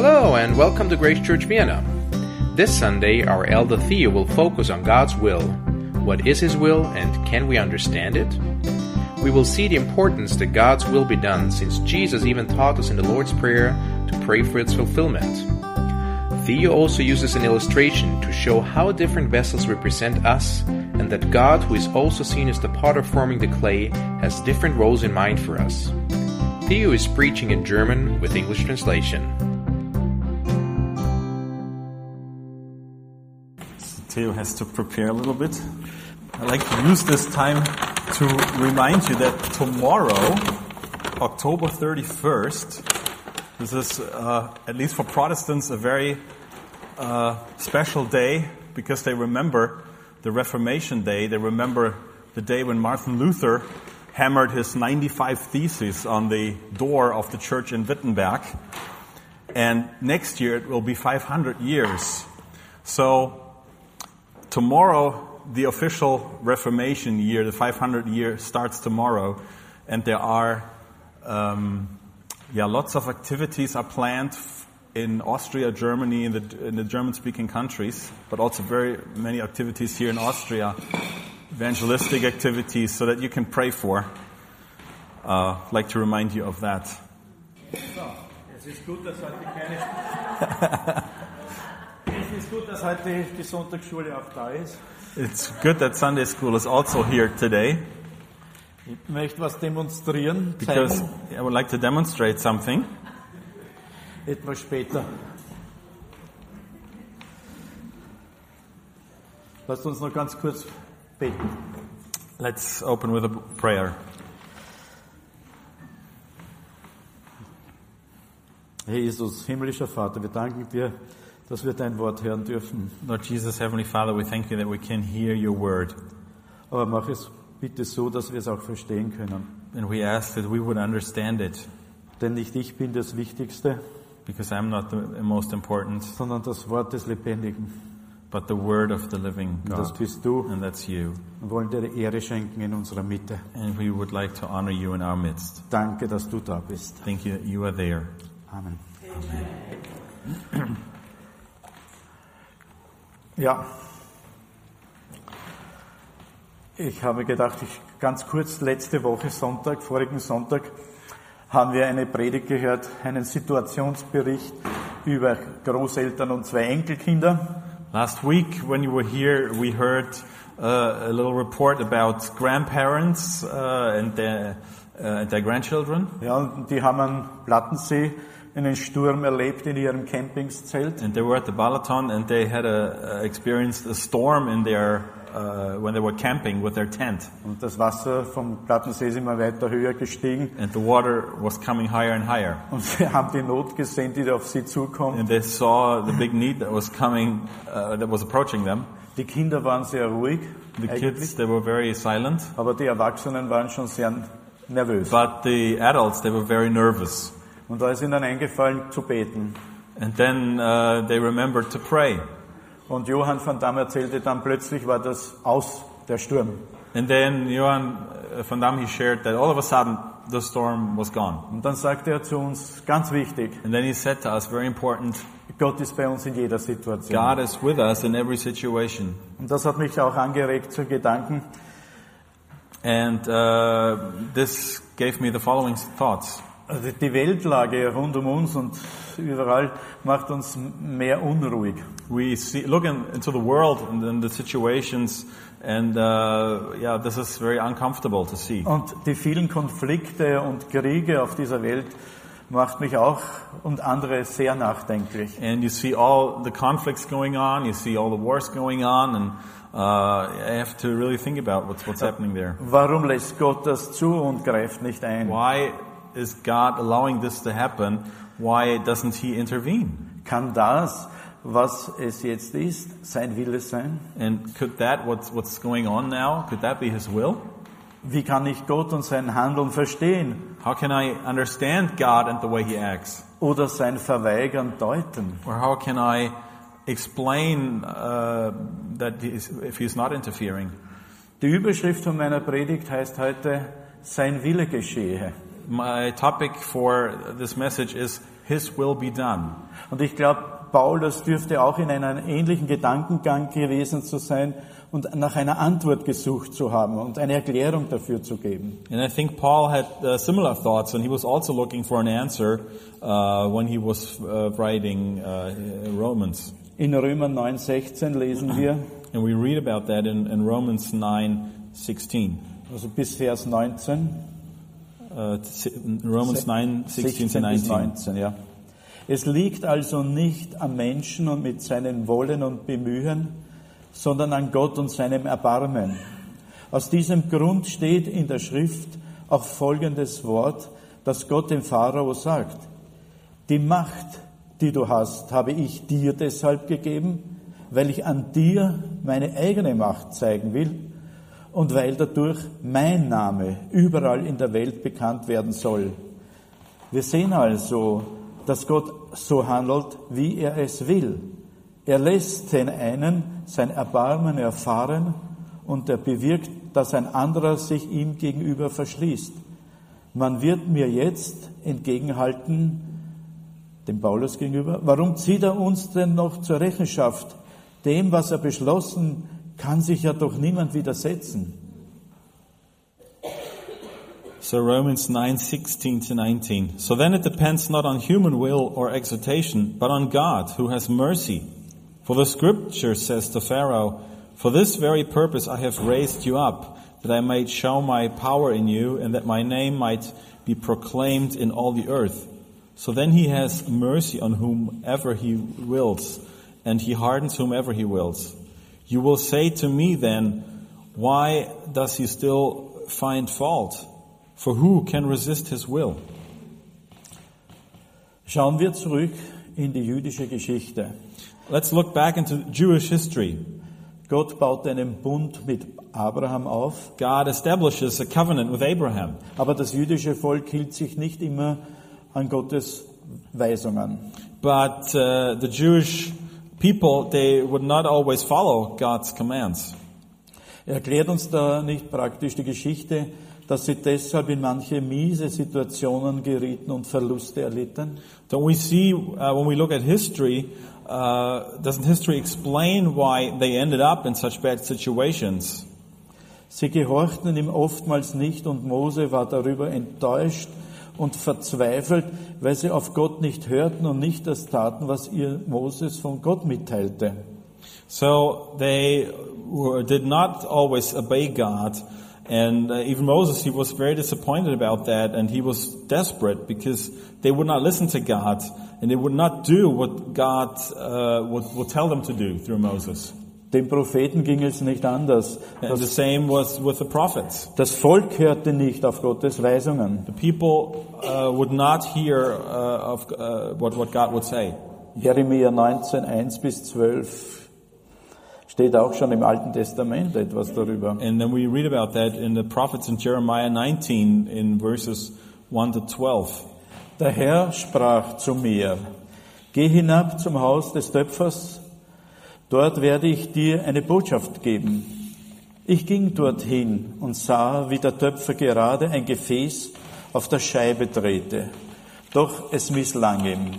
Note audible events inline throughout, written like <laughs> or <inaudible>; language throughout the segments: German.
Hello, and welcome to Grace Church Vienna. This Sunday, our elder Theo will focus on God's will. What is His will, and can we understand it? We will see the importance that God's will be done, since Jesus even taught us in the Lord's Prayer to pray for its fulfillment. Theo also uses an illustration to show how different vessels represent us, and that God, who is also seen as the potter forming the clay, has different roles in mind for us. Theo is preaching in German with English translation. Theo has to prepare a little bit. I'd like to use this time to remind you that tomorrow, October 31st, this is, uh, at least for Protestants, a very uh, special day because they remember the Reformation Day. They remember the day when Martin Luther hammered his 95 theses on the door of the church in Wittenberg. And next year it will be 500 years. So tomorrow, the official Reformation year, the 500 year, starts tomorrow, and there are um, yeah lots of activities are planned in Austria, Germany, in the, in the German-speaking countries, but also very many activities here in Austria, evangelistic activities, so that you can pray for. Uh, I'd like to remind you of that. So, es ist gut, dass heute keine. Es ist gut, dass heute die Sonntagsschule auch da ist. It's good that Sunday school is also here today Ich möchte was demonstrieren, because zeigen, I would like to demonstrate something. etwas später. Lasst uns noch ganz kurz beten. Let's open with a prayer. Herr Jesus, himmlischer Vater, wir danken dir, dass wir dein Wort hören dürfen. Lord Jesus, Heavenly Father, we thank you that we can hear your word. Aber mach es bitte so, dass wir es auch verstehen können. And we ask that we would understand it Denn nicht ich bin das Wichtigste, because I'm not the most important, sondern das Wort des Lebendigen. but the word of the living Und das God. bist du. And that's you. Wir wollen dir Ehre schenken in unserer Mitte. And we would like to honor you in our midst. Danke, dass du da bist. Thank you that you are there. Amen. Ja. Ich habe gedacht, ich ganz kurz letzte Woche Sonntag, vorigen Sonntag, haben wir eine Predigt gehört, einen Situationsbericht über Großeltern und zwei Enkelkinder. Last week, when you were here, we heard uh, a little report about grandparents uh, and their, uh, their grandchildren. Ja, und die haben am Plattensee einen Sturm erlebt in ihrem Campingzelt. And they were at the Balaton and they had a, uh, experienced a storm in their, uh, when they were camping with their tent. Und das Wasser vom Plattensee ist immer weiter höher gestiegen. And the water was coming higher and higher. Und sie <laughs> haben die Not gesehen, die auf sie zukommt. And they saw the big need that was coming, uh, that was approaching them. Die Kinder waren sehr ruhig, The eigentlich, kids, they were very silent. aber die Erwachsenen waren schon sehr nervös. But the adults, they were very nervous. Und da ist ihnen eingefallen zu beten. And then uh, they remembered to pray. Und Johann van Damme erzählte dann, plötzlich war das aus, der Sturm. And then Johan uh, van Dam, he shared that all of a sudden the storm was gone. Und dann sagte er zu uns, ganz wichtig, And then he said to us, very important, Gott ist bei uns in jeder Situation. God is with us in every situation. Und das hat mich auch angeregt zu Gedanken, And uh, this gave me the following thoughts. Also die Weltlage rund um uns und überall macht uns mehr unruhig. We see, look in, into the world and then the situations, and uh, yeah, this is very uncomfortable to see. Und die vielen Konflikte und Kriege auf dieser Welt macht mich auch und andere sehr nachdenklich. And you see all the conflicts going on, you see all the wars going on, and uh, I have to really think about what's, what's happening there. Warum lässt Gott das zu und greift nicht ein? Why is God allowing this to happen? Why doesn't He intervene? Kann das, was es jetzt ist, sein Wille sein? And could that, what's, what's going on now, could that be His will? Wie kann ich Gott und sein Handeln verstehen How can I understand God and the way He acts? oder sein Verweigern deuten? Or how can I explain uh, that he's, if He's not interfering? Die Überschrift von meiner Predigt heißt heute, sein Wille geschehe. My topic for this message is His will be done. Und ich glaube, Paulus dürfte auch in einem ähnlichen Gedankengang gewesen zu sein und nach einer Antwort gesucht zu haben und eine Erklärung dafür zu geben. And I think Paul had uh, similar thoughts, and he was also looking for an answer uh, when he was uh, writing uh, Romans. In Römer 9,16 lesen wir, <clears throat> And we read about that in, in Romans 9 16. also bis Vers 19, Uh, Romans 9 16 to 16 bis 19. 19, ja. Es liegt also nicht am Menschen und mit seinem Wollen und Bemühen, sondern an Gott und seinem Erbarmen. Aus diesem Grund steht in der Schrift auch folgendes Wort, das Gott dem Pharao sagt. Die Macht, die du hast, habe ich dir deshalb gegeben, weil ich an dir meine eigene Macht zeigen will und weil dadurch mein Name überall in der Welt bekannt werden soll. Wir sehen also, dass Gott so handelt, wie er es will. Er lässt den einen sein Erbarmen erfahren und er bewirkt, dass ein anderer sich ihm gegenüber verschließt. Man wird mir jetzt entgegenhalten, dem Paulus gegenüber, warum zieht er uns denn noch zur Rechenschaft? Dem, was er beschlossen, kann sich ja doch niemand widersetzen. So Romans 9, 16 to 19. So then it depends not on human will or exhortation, but on God, who has mercy. For the scripture says to Pharaoh, For this very purpose I have raised you up, that I might show my power in you, and that my name might be proclaimed in all the earth. So then he has mercy on whomever he wills, and he hardens whomever he wills. You will say to me then, Why does he still find fault? For who can resist his will? Schauen wir zurück in die jüdische Geschichte. Let's look back into Jewish history. Gott baut einen Bund mit Abraham auf, God establishes a covenant with Abraham, aber das jüdische Volk hielt sich nicht immer an Gottes Weisungen. but uh, the Jewish people they would not always follow God's commands. Er erklärt uns da nicht praktisch die Geschichte, dass sie deshalb in manche miese Situationen gerieten und Verluste erlitten. Don't we see uh, when we look at history? Uh, doesn't history explain why they ended up in such bad situations? Sie gehorchten ihm oftmals nicht und Mose war darüber enttäuscht und verzweifelt, weil sie auf Gott nicht hörten und nicht das taten, was ihr Moses von Gott mitteilte. So they were, did not always obey God. And uh, even Moses, he was very disappointed about that and he was desperate because they would not listen to God and they would not do what God uh, would, would tell them to do through Moses. Dem Propheten ging es nicht anders. And the Das, same was with the prophets. das Volk hörte nicht auf Gottes Weisungen. The people uh, would not hear uh, of uh, what, what God would say. Jeremia 19, 1 bis 12 steht auch schon im Alten Testament etwas darüber. And then we read about that in the prophets in Jeremiah 19 in verses 1 to 12. Der Herr sprach zu mir, geh hinab zum Haus des Töpfers, dort werde ich dir eine Botschaft geben. Ich ging dorthin und sah, wie der Töpfer gerade ein Gefäß auf der Scheibe drehte. Doch es misslang ihm.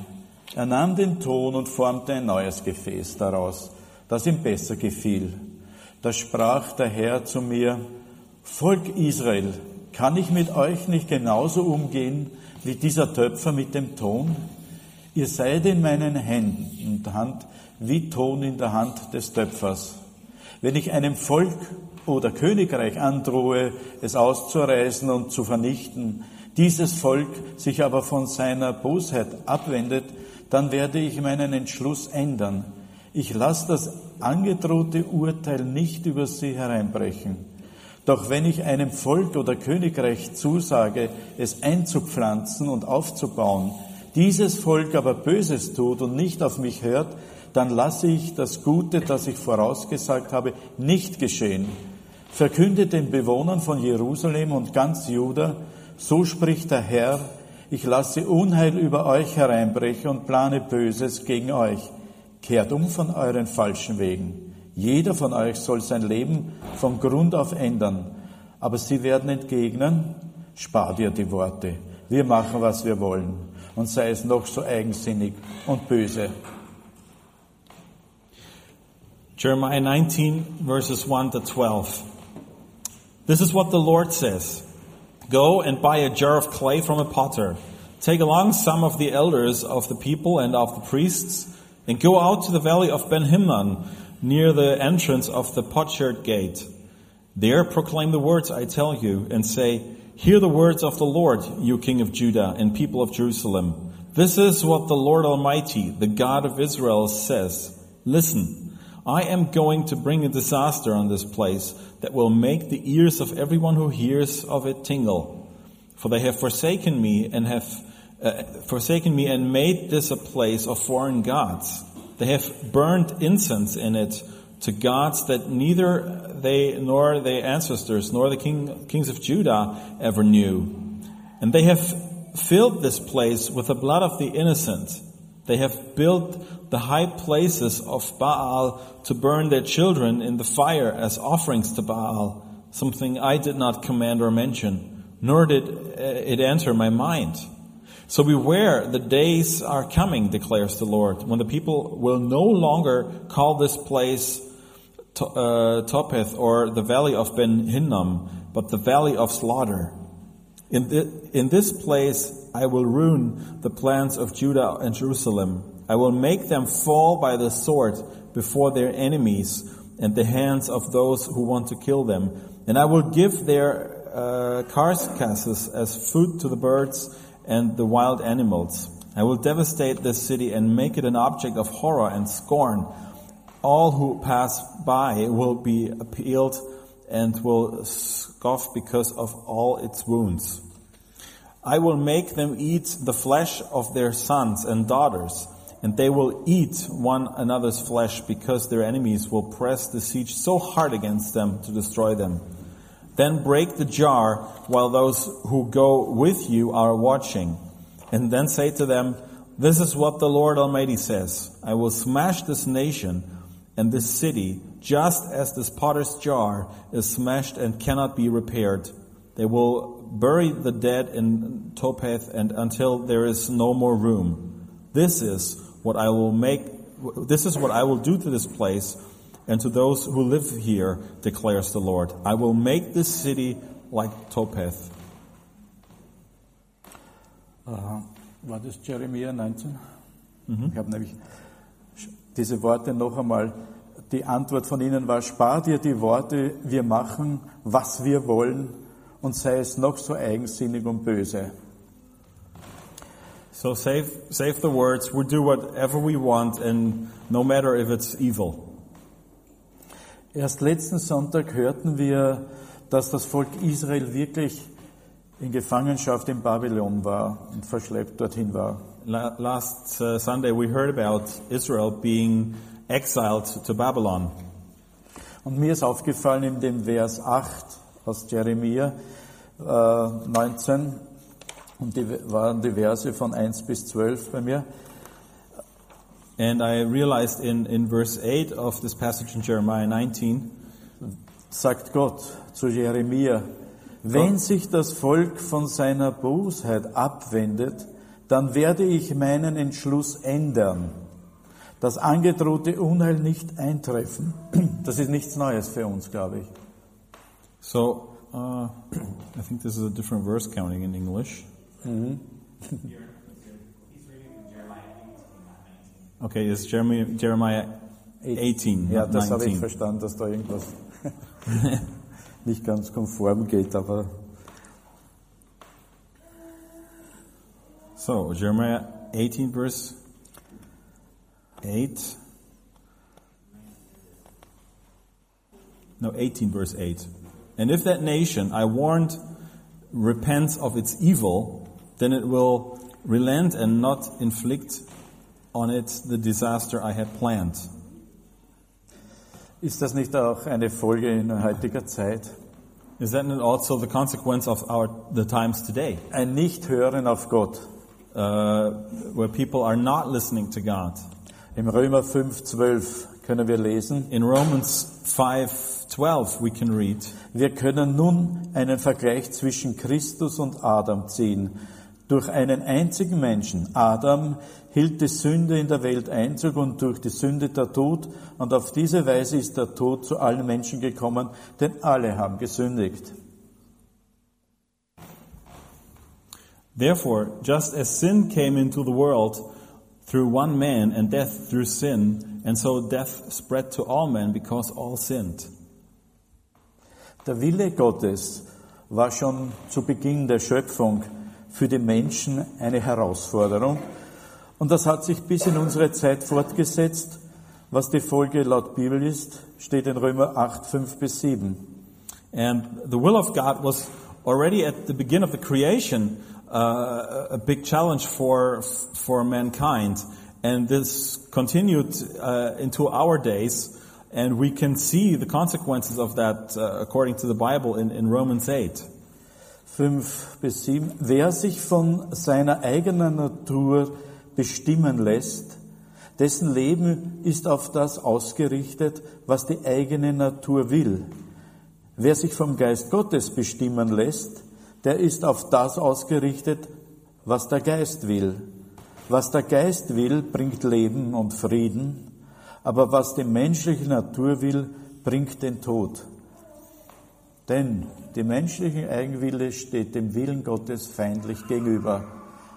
Er nahm den Ton und formte ein neues Gefäß daraus, das ihm besser gefiel. Da sprach der Herr zu mir, Volk Israel, kann ich mit euch nicht genauso umgehen wie dieser Töpfer mit dem Ton? Ihr seid in meinen Händen und Hand wie Ton in der Hand des Töpfers. Wenn ich einem Volk oder Königreich androhe, es auszureißen und zu vernichten, dieses Volk sich aber von seiner Bosheit abwendet, dann werde ich meinen Entschluss ändern. Ich lasse das angedrohte Urteil nicht über sie hereinbrechen. Doch wenn ich einem Volk oder Königreich zusage, es einzupflanzen und aufzubauen, dieses Volk aber Böses tut und nicht auf mich hört, dann lasse ich das Gute, das ich vorausgesagt habe, nicht geschehen. Verkünde den Bewohnern von Jerusalem und ganz Juda, so spricht der Herr, ich lasse Unheil über euch hereinbrechen und plane Böses gegen euch. Kehrt um von euren falschen Wegen. Jeder von euch soll sein Leben von Grund auf ändern. Aber sie werden entgegnen, spar dir die Worte. Wir machen, was wir wollen. und sei es noch so eigensinnig und böse. Jeremiah 19, verses 1 to 12. This is what the Lord says Go and buy a jar of clay from a potter. Take along some of the elders of the people and of the priests, and go out to the valley of Ben Hinnom, near the entrance of the potsherd gate. There proclaim the words I tell you, and say, Hear the words of the Lord, you king of Judah and people of Jerusalem. This is what the Lord Almighty, the God of Israel, says. Listen. I am going to bring a disaster on this place that will make the ears of everyone who hears of it tingle. For they have forsaken me and have uh, forsaken me and made this a place of foreign gods. They have burned incense in it to gods that neither they nor their ancestors nor the king, kings of Judah ever knew. And they have filled this place with the blood of the innocent. They have built the high places of Baal to burn their children in the fire as offerings to Baal, something I did not command or mention, nor did uh, it enter my mind. So beware, the days are coming, declares the Lord, when the people will no longer call this place uh, Topeth or the valley of Ben Hinnom, but the valley of slaughter. In, this place I will ruin the plans of Judah and Jerusalem I will make them fall by the sword before their enemies and the hands of those who want to kill them. And I will give their uh, carcasses as food to the birds and the wild animals. I will devastate this city and make it an object of horror and scorn. All who pass by will be appealed and will scoff because of all its wounds. I will make them eat the flesh of their sons and daughters and they will eat one another's flesh because their enemies will press the siege so hard against them to destroy them. Then break the jar while those who go with you are watching, and then say to them, This is what the Lord Almighty says I will smash this nation and this city just as this potter's jar is smashed and cannot be repaired. They will bury the dead in Topeth and until there is no more room. This is what I will make, this is what I will do to this place and to those who live here, declares the Lord. I will make this city like Topeth. Uh, war das Jeremia 19? Mhm. Ich habe nämlich diese Worte noch einmal. Die Antwort von ihnen war, spar dir die Worte, wir machen, was wir wollen und sei es noch so eigensinnig und böse. So save, save the words, we do whatever we want and no matter if it's evil. Erst letzten Sonntag hörten wir, dass das Volk Israel wirklich in Gefangenschaft in Babylon war und verschleppt dorthin war. Last uh, Sunday we heard about Israel being exiled to Babylon. Und mir ist aufgefallen in dem Vers 8 aus Jeremia äh, 19, und die waren die Verse von 1 bis 12 bei mir. And I realized in, in verse 8 of this passage in Jeremiah 19, sagt Gott zu Jeremia, wenn sich das Volk von seiner Bosheit abwendet, dann werde ich meinen Entschluss ändern, das angedrohte Unheil nicht eintreffen. <clears throat> Das ist nichts Neues für uns, glaube ich. So, uh, I think this is a different verse counting in English. Mhm. Okay, ist Jeremiah, Jeremiah 18. Ja, das habe ich verstanden, dass da irgendwas <laughs> nicht ganz konform geht, aber. So, Jeremiah 18, verse 8. No, 18, verse 8. And if that nation I warned repents of its evil, then it will relent and not inflict on it the disaster I had planned. Ist das nicht auch eine Folge in heutiger Zeit? Is that not also the consequence of our the times today? Ein Nichthören auf Gott. Uh, where people are not listening to God. Im Römer 5:12 können wir lesen. In Romans 5:12 we can read. Wir können nun einen Vergleich zwischen Christus und Adam ziehen Durch einen einzigen Menschen, Adam, hielt die Sünde in der Welt Einzug und durch die Sünde der Tod. Und auf diese Weise ist der Tod zu allen Menschen gekommen, denn alle haben gesündigt. Therefore, just as sin came into the world through one man and death through sin, and so death spread to all men because all sinned. Der Wille Gottes war schon zu Beginn der Schöpfung für die Menschen eine Herausforderung. Und das hat sich bis in unsere Zeit fortgesetzt. Was die Folge laut Bibel ist, steht in Römer 8, 5 bis 7. And the will of God was already at the beginning of the creation uh, a big challenge for for mankind, and this continued uh, into our days, and we can see the consequences of that uh, according to the Bible in, in Romans 8. 5 bis 7. Wer sich von seiner eigenen Natur bestimmen lässt, dessen Leben ist auf das ausgerichtet, was die eigene Natur will. Wer sich vom Geist Gottes bestimmen lässt, der ist auf das ausgerichtet, was der Geist will. Was der Geist will, bringt Leben und Frieden, aber was die menschliche Natur will, bringt den Tod. Denn die menschliche Eigenwille steht dem Willen Gottes feindlich gegenüber.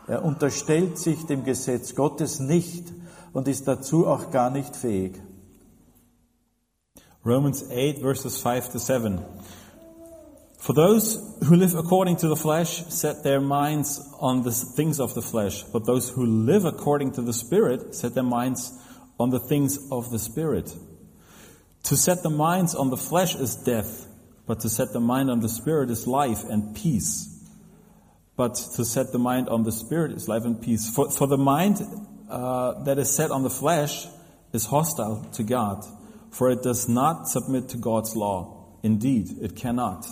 Er unterstellt sich dem Gesetz Gottes nicht und ist dazu auch gar nicht fähig. Romans 8 verses 5 to 7. For those who live according to the flesh set their minds on the things of the flesh, but those who live according to the Spirit set their minds on the things of the Spirit. To set the minds on the flesh is death, but to set the mind on the Spirit is life and peace. But to set the mind on the Spirit is life and peace. For, for the mind uh, that is set on the flesh is hostile to God, for it does not submit to God's law. Indeed, it cannot.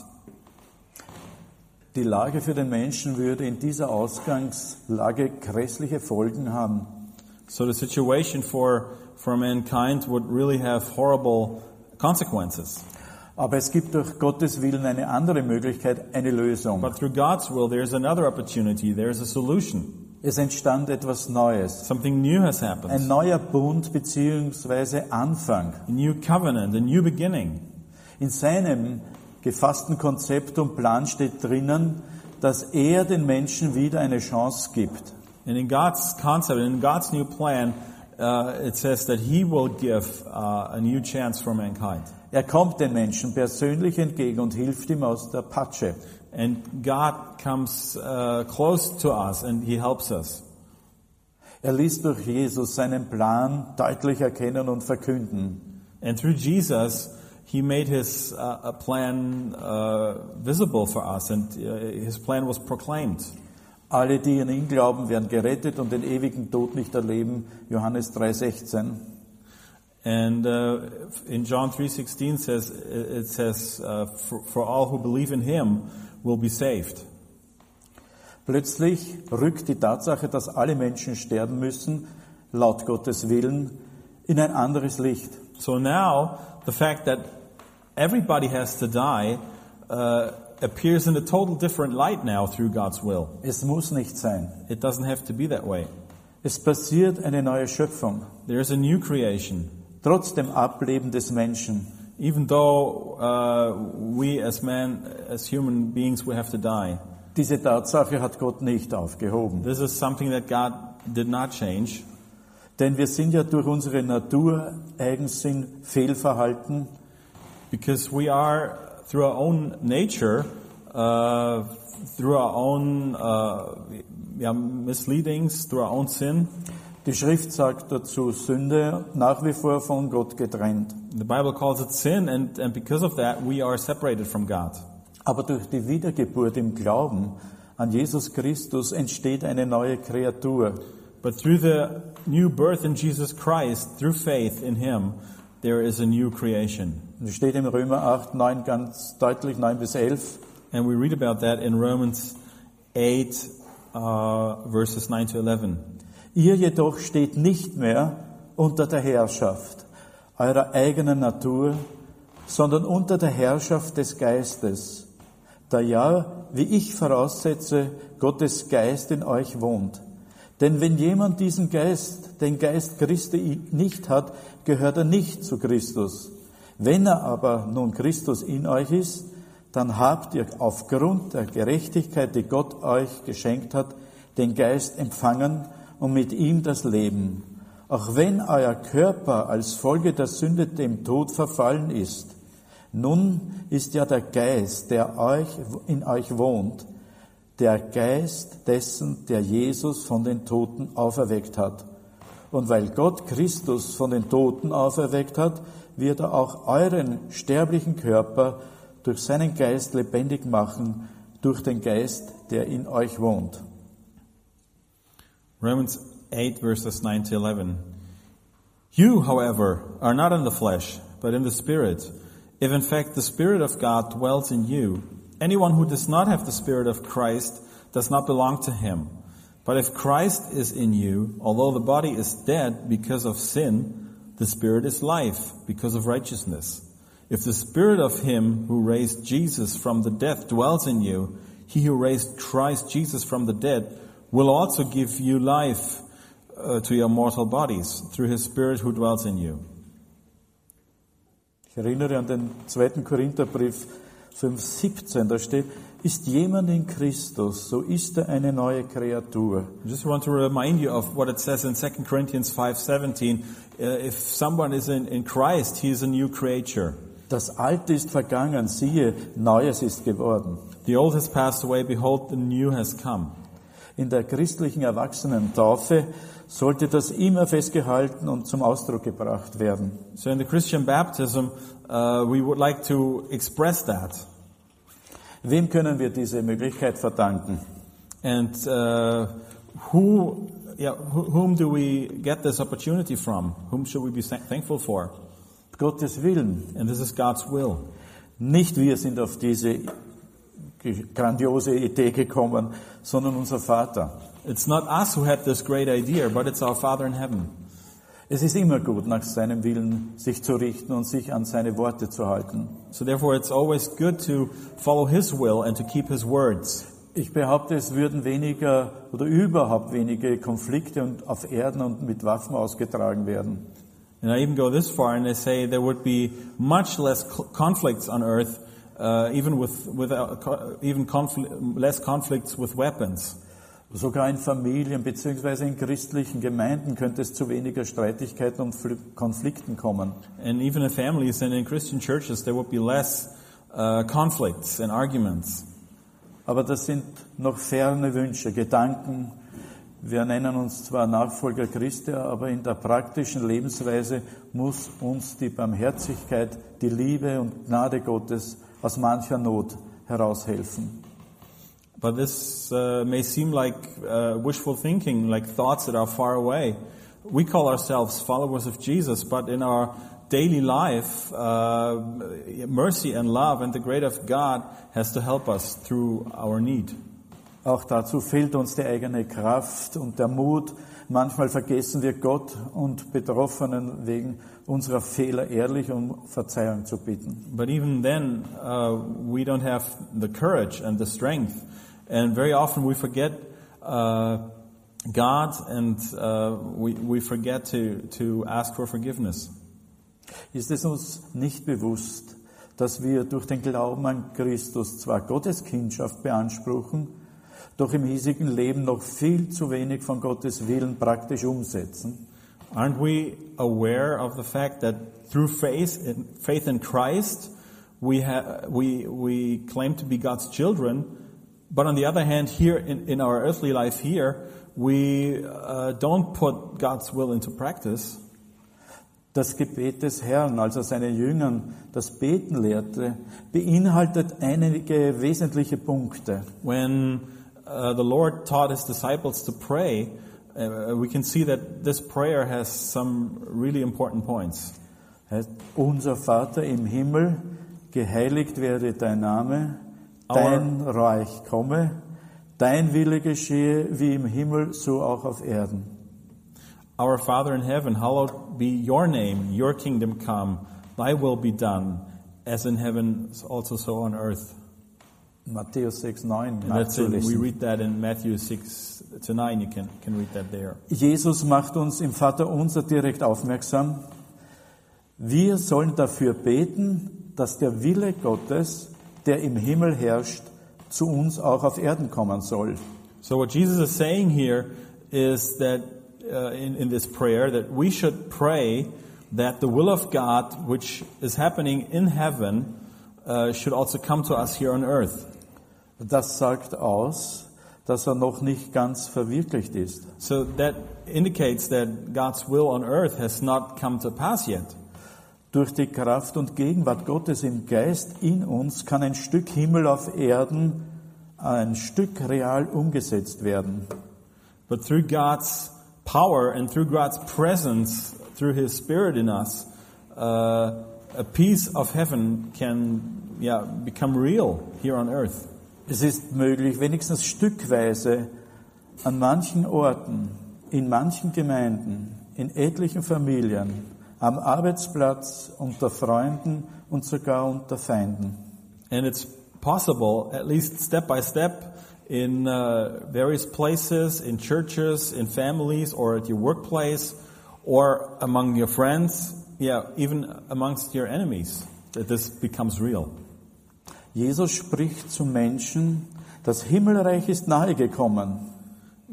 Die Lage für den Menschen würde in dieser Ausgangslage grässliche Folgen haben. So the situation for, for mankind would really have horrible consequences. Aber es gibt durch Gottes Willen eine andere Möglichkeit, eine Lösung. But through God's will, there's another opportunity, there's a solution. Es entstand etwas Neues. Something new has happened. Ein neuer Bund beziehungsweise Anfang. A new covenant, a new beginning. In seinem gefassten Konzept und Plan steht drinnen, dass er den Menschen wieder eine Chance gibt. And in God's concept, in God's new plan, uh, it says that He will give uh, a new chance for mankind. Er kommt den Menschen persönlich entgegen und hilft ihm aus der Patsche. And God comes uh, close to us and He helps us. Er ließ durch Jesus seinen Plan deutlich erkennen und verkünden. And through Jesus, He made His uh, plan uh, visible for us, and uh, His plan was proclaimed. Alle, die an ihn glauben, werden gerettet und den ewigen Tod nicht erleben. Johannes 3,16. And uh, in John 3:16 says it says uh, for, for all who believe in him will be saved. Plötzlich rückt die Tatsache, dass alle Menschen sterben müssen, laut Gottes Willen, in ein anderes Licht. So now the fact that everybody has to die uh, appears in a total different light now through God's will. Es muss nicht sein. It doesn't have to be that way. Es passiert eine neue Schöpfung, There's a new creation. trotz dem Ableben des Menschen. Even though uh, we as men, as human beings, we have to die. Diese Tatsache hat Gott nicht aufgehoben. This is something that God did not change. Denn wir sind ja durch unsere Natur, Eigensinn, Fehlverhalten, Because we are, through our own nature, uh, through our own uh, yeah, misleadings, through our own sin, die Schrift sagt dazu, Sünde nach wie vor von Gott getrennt. the Bible calls it sin, and, and because of that, we are separated from God. Aber durch die Wiedergeburt im Glauben an Jesus Christus entsteht eine neue Kreatur. But through the new birth in Jesus Christ, through faith in Him, there is a new creation. Und es steht im Römer 8, 9 ganz deutlich, 9 bis 11. And we read about that in Romans 8, uh, verses 9 to 11. Ihr jedoch steht nicht mehr unter der Herrschaft eurer eigenen Natur, sondern unter der Herrschaft des Geistes. Da ja wie ich voraussetze, Gottes Geist in euch wohnt. Denn wenn jemand diesen Geist, den Geist Christi nicht hat, gehört er nicht zu Christus. Wenn er aber nun Christus in euch ist, dann habt ihr aufgrund der Gerechtigkeit, die Gott euch geschenkt hat, den Geist empfangen und mit ihm das Leben. Auch wenn euer Körper als Folge der Sünde dem Tod verfallen ist, nun ist ja der Geist, der euch, in euch wohnt, der Geist dessen, der Jesus von den Toten auferweckt hat. Und weil Gott Christus von den Toten auferweckt hat, wird er auch euren sterblichen Körper durch seinen Geist lebendig machen, durch den Geist, der in euch wohnt. Romans 8 verses 9 to 11. You, however, are not in the flesh, but in the Spirit, if in fact the Spirit of God dwells in you. Anyone who does not have the Spirit of Christ does not belong to him. But if Christ is in you, although the body is dead because of sin, the Spirit is life because of righteousness. If the Spirit of him who raised Jesus from the dead dwells in you, he who raised Christ Jesus from the dead will also give you life uh, to your mortal bodies through his Spirit who dwells in you. Ich erinnere an den zweiten Korintherbrief 5,17, da steht, ist jemand in Christus, so ist er eine neue Kreatur. I just want to remind you of what it says in 2 Corinthians 5:17. Uh, if someone is in, in Christ, he is a new creature. Das Alte ist vergangen, siehe, Neues ist geworden. The old has passed away, behold, the new has come. In der christlichen Erwachsenentaufe sollte das immer festgehalten und zum Ausdruck gebracht werden. So in the Christian baptism, uh, we would like to express that. Wem können wir diese Möglichkeit verdanken? And uh, who, yeah, who, whom do we get this opportunity from? Whom should we be thank- thankful for? Gottes Willen. And this is God's will. Nicht wir sind auf diese grandiose Idee gekommen, sondern unser Vater. It's not us who had this great idea, but it's our Father in heaven. Es ist immer gut, nach seinem Willen sich zu richten und sich an seine Worte zu halten. So therefore, it's always good to follow His will and to keep His words. Ich behaupte, es würden weniger oder überhaupt wenige Konflikte und auf Erden und mit Waffen ausgetragen werden. And I even go this far and I say there would be much less conflicts on earth, uh, even with, without, co- even confl- less conflicts with weapons. Sogar in Familien bzw. in christlichen Gemeinden könnte es zu weniger Streitigkeiten und Fl- Konflikten kommen. And even in families and in Christian churches, there would be less uh, conflicts and arguments. Aber das sind noch ferne Wünsche, Gedanken. Wir nennen uns zwar Nachfolger Christi, aber in der praktischen Lebensweise muss uns die Barmherzigkeit, die Liebe und Gnade Gottes aus mancher Not heraushelfen. But this uh, may seem like uh, wishful thinking, like thoughts that are far away. We call ourselves followers of Jesus, but in our daily life, uh, mercy and love and the grace of God has to help us through our need. Auch dazu fehlt uns die eigene Kraft und der Mut. Manchmal vergessen wir Gott und Betroffenen wegen unserer Fehler ehrlich um Verzeihung zu bitten. But even then, uh, we don't have the courage and the strength. And very often we forget uh, God and uh, we, we forget to, to ask for forgiveness. Ist es uns nicht bewusst, dass wir durch den Glauben an Christus zwar Gottes Kindschaft beanspruchen, doch im hiesigen Leben noch viel zu wenig von Gottes Willen praktisch umsetzen? Aren't we aware of the fact that through faith in, faith in Christ, we, ha- we, we claim to be God's children, but on the other hand, here in, in our earthly life here, we uh, don't put God's will into practice. Das Gebet des Herrn, als er seinen Jüngern das Beten lehrte, beinhaltet einige wesentliche Punkte. When uh, the Lord taught his disciples to pray, uh, we can see that this prayer has some really important points. Unser Vater im Himmel, geheiligt werde dein Name, dein Reich komme, dein Wille geschehe wie im Himmel, so auch auf Erden. Our Father in heaven, hallowed be your name, your kingdom come, thy will be done, as in heaven, also so on earth. Matthäus 6, 9 And that's in, we nachzulesen. read that in Matthew 6 to 9. You can, can read that there. Jesus macht uns im Vater unser direkt aufmerksam. Wir sollen dafür beten, dass der Wille Gottes, der im Himmel herrscht, zu uns auch auf Erden kommen soll. So what Jesus is saying here is that uh, in, in this prayer that we should pray that the will of God, which is happening in heaven, uh, should also come to us here on earth. Das sagt aus, dass er noch nicht ganz verwirklicht ist. So that indicates that God's will on earth has not come to pass yet. Durch die Kraft und Gegenwart Gottes im Geist in uns kann ein Stück Himmel auf Erden, ein Stück real umgesetzt werden. But through God's power and through God's presence, through His Spirit in us, uh, a piece of heaven can yeah, become real here on earth. Es ist möglich, wenigstens stückweise an manchen Orten, in manchen Gemeinden, in etlichen Familien, am Arbeitsplatz, unter Freunden und sogar unter Feinden. And it's possible, at least step by step, in uh, various places, in churches, in families, or at your workplace, or among your friends, yeah, even amongst your enemies, that this becomes real. Jesus spricht zu Menschen, das Himmelreich ist nahe gekommen.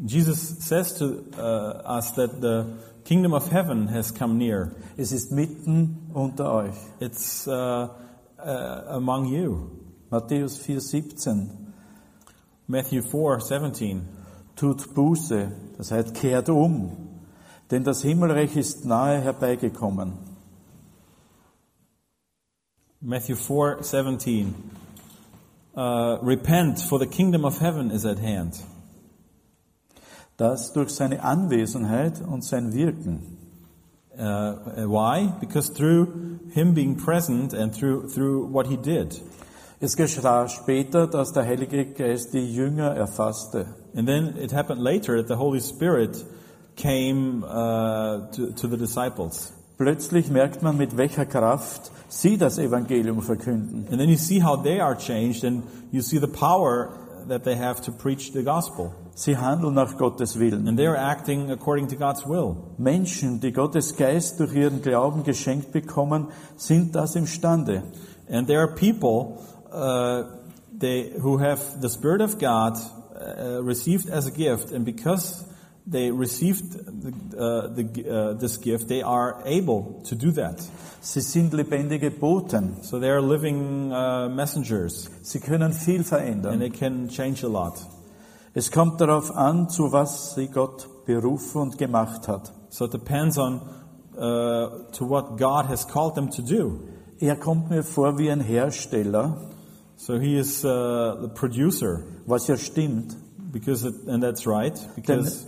Jesus says to uh, us that the kingdom of heaven has come near. Es ist mitten unter euch. It's uh, uh, among you. Matthäus 4,17. Matthew 4 17. Tut Buße, das heißt kehrt um, denn das Himmelreich ist nahe herbeigekommen. Matthew 4 17. Uh, Repent, for the kingdom of heaven is at hand. Das durch seine Anwesenheit und sein Wirken. Uh, why? Because through him being present and through, through what he did. Es geschah später, dass der Heilige Geist die Jünger erfasste. And then it happened later that the Holy Spirit came uh, to, to the disciples. Plötzlich merkt man, mit welcher Kraft sie das Evangelium verkünden. And then you see how they are changed and you see the power that they have to preach the gospel. Sie handeln nach Gottes Willen. And they are acting according to God's will. Menschen, die Gottes Geist durch ihren Glauben geschenkt bekommen, sind das imstande. And there are people uh, they, who have the Spirit of God uh, received as a gift, and because they received the, uh, the, uh, this gift, they are able to do that. Sie sind lebendige Boten. So they are living uh, messengers, Sie können viel and verändern. they can change a lot. Es kommt darauf an, zu was sie Gott berufen und gemacht hat. So it depends on uh, to what God has called them to do. Er kommt mir vor wie ein Hersteller, So he is uh, the producer, was ja stimmt, because it, and that's right, denn, because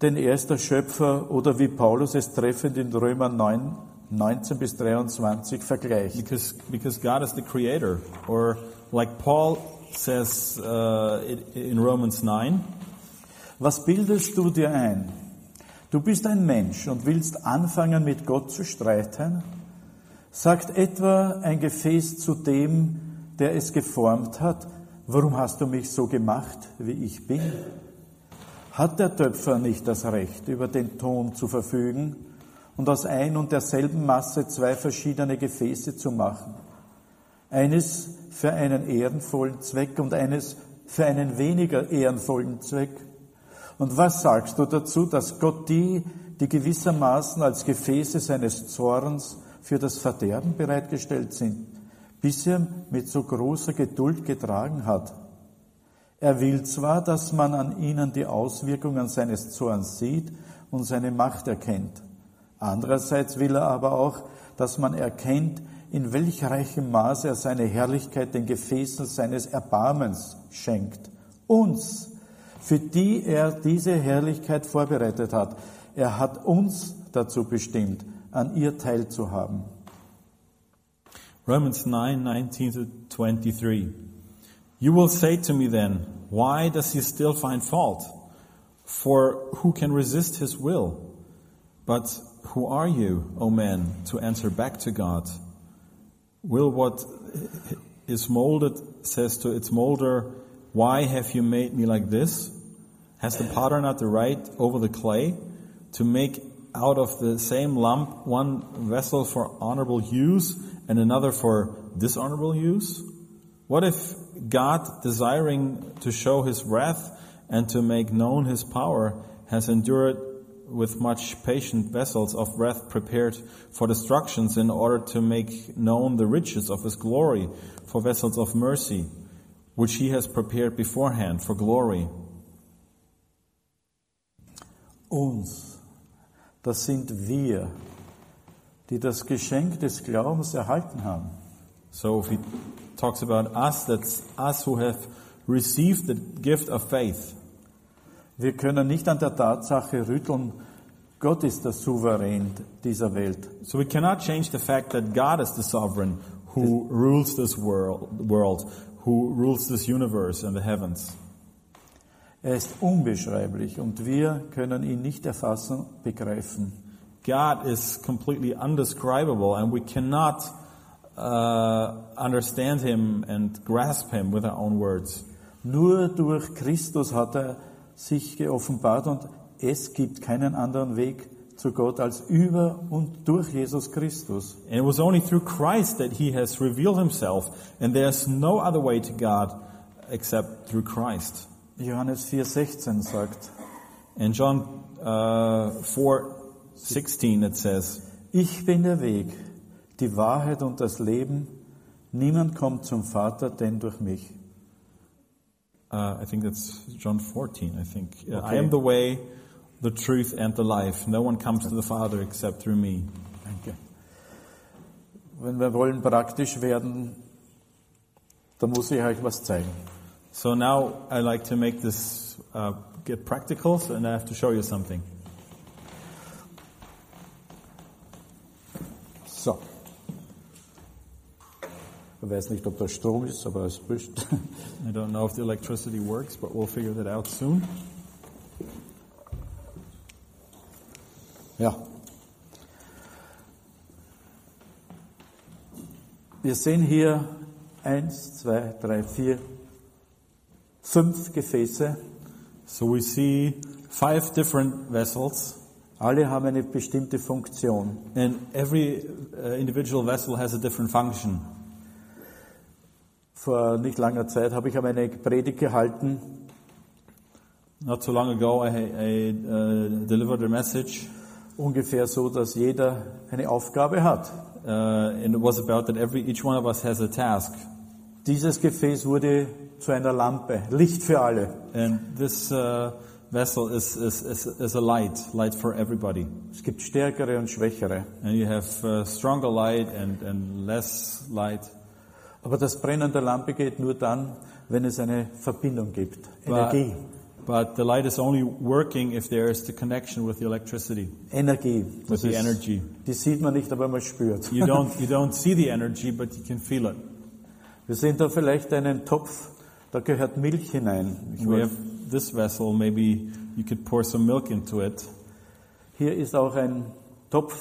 denn er ist der Schöpfer oder wie Paulus es treffend in Römer 9, 19 bis 23 vergleicht. because because God is the creator, or like Paul says uh, in Romans nine. Was bildest du dir ein? Du bist ein Mensch und willst anfangen, mit Gott zu streiten? Sagt etwa ein Gefäß zu dem, der es geformt hat, warum hast du mich so gemacht, wie ich bin? Hat der Töpfer nicht das Recht, über den Ton zu verfügen und aus ein und derselben Masse zwei verschiedene Gefäße zu machen? Eines für einen ehrenvollen Zweck und eines für einen weniger ehrenvollen Zweck? Und was sagst du dazu, dass Gott die, die gewissermaßen als Gefäße seines Zorns für das Verderben bereitgestellt sind, bisher mit so großer Geduld getragen hat? Er will zwar, dass man an ihnen die Auswirkungen seines Zorns sieht und seine Macht erkennt. Andererseits will er aber auch, dass man erkennt, in welch reichem Maße er seine Herrlichkeit den Gefäßen seines Erbarmens schenkt. Uns, für die er diese Herrlichkeit vorbereitet hat. Er hat uns dazu bestimmt, an ihr teilzuhaben. Romans 9, 19 to 23. You will say to me then, why does he still find fault? For who can resist his will? But who are you, O man, to answer back to God? Will what is molded says to its molder, Why have you made me like this? Has the potter not the right over the clay to make out of the same lump one vessel for honorable use and another for dishonorable use? What if God, desiring to show his wrath and to make known his power, has endured with much patient vessels of wrath prepared for destructions in order to make known the riches of his glory for vessels of mercy, which he has prepared beforehand for glory? Uns, das sind wir, die das Geschenk des Glaubens erhalten haben. So if he talks about us, that's us who have received the gift of faith. Wir können nicht an der Tatsache rütteln, Gott ist der Souverän dieser Welt. So we cannot change the fact that God is the sovereign who rules this world, world, who rules this universe and the heavens. Er ist unbeschreiblich und wir können ihn nicht erfassen, begreifen. God is completely undescribable and we cannot uh, understand him and grasp him with our own words. Nur durch Christus hat er sich geoffenbart und es gibt keinen anderen Weg zu Gott als über und durch Jesus Christus. And it was only through Christ that he has revealed himself and there's no other way to God except through Christ. Johannes 4,16 sagt, In John uh, 4:16 it says, ich bin der Weg, die Wahrheit und das Leben. Niemand kommt zum Vater, denn durch mich. Uh, I think that's John 14, I think. Uh, I am the way, the truth and the life. No one comes to the Father except through me. Danke. Wenn wir wollen praktisch werden, dann muss ich euch was zeigen. So now I like to make this uh, get practical, so- and I have to show you something. Ich weiß nicht, ob das Strom ist, aber es wurscht. I don't know if the electricity works, but we'll figure that out soon. Ja. Wir sehen hier eins, zwei, drei, vier, fünf Gefäße. So we see five different vessels, Alle haben eine bestimmte Funktion. and every uh, individual vessel has a different function. Vor nicht langer Zeit habe ich einmal eine Predigt gehalten Not too long ago, I, I uh, delivered a message, ungefähr so, dass jeder eine Aufgabe hat. uh, and it was about that every each one of us has a task. Dieses Gefäß wurde zu einer Lampe, Licht für alle. And this uh, vessel is, is, is, is a light, light for everybody. Es gibt stärkere und schwächere. And you have uh, stronger light and, and less light. Aber das Brennen der Lampe geht nur dann, wenn es eine Verbindung gibt, But, Energie. but the light is only working if there is the connection with the electricity, Energie. with the energy. die sieht man nicht, aber man spürt. You don't, <laughs> you don't see the energy, but you can feel it. Wir sehen da vielleicht einen Topf, da gehört Milch hinein. Ich We have this vessel, maybe you could pour some milk into it. Hier ist auch ein Topf,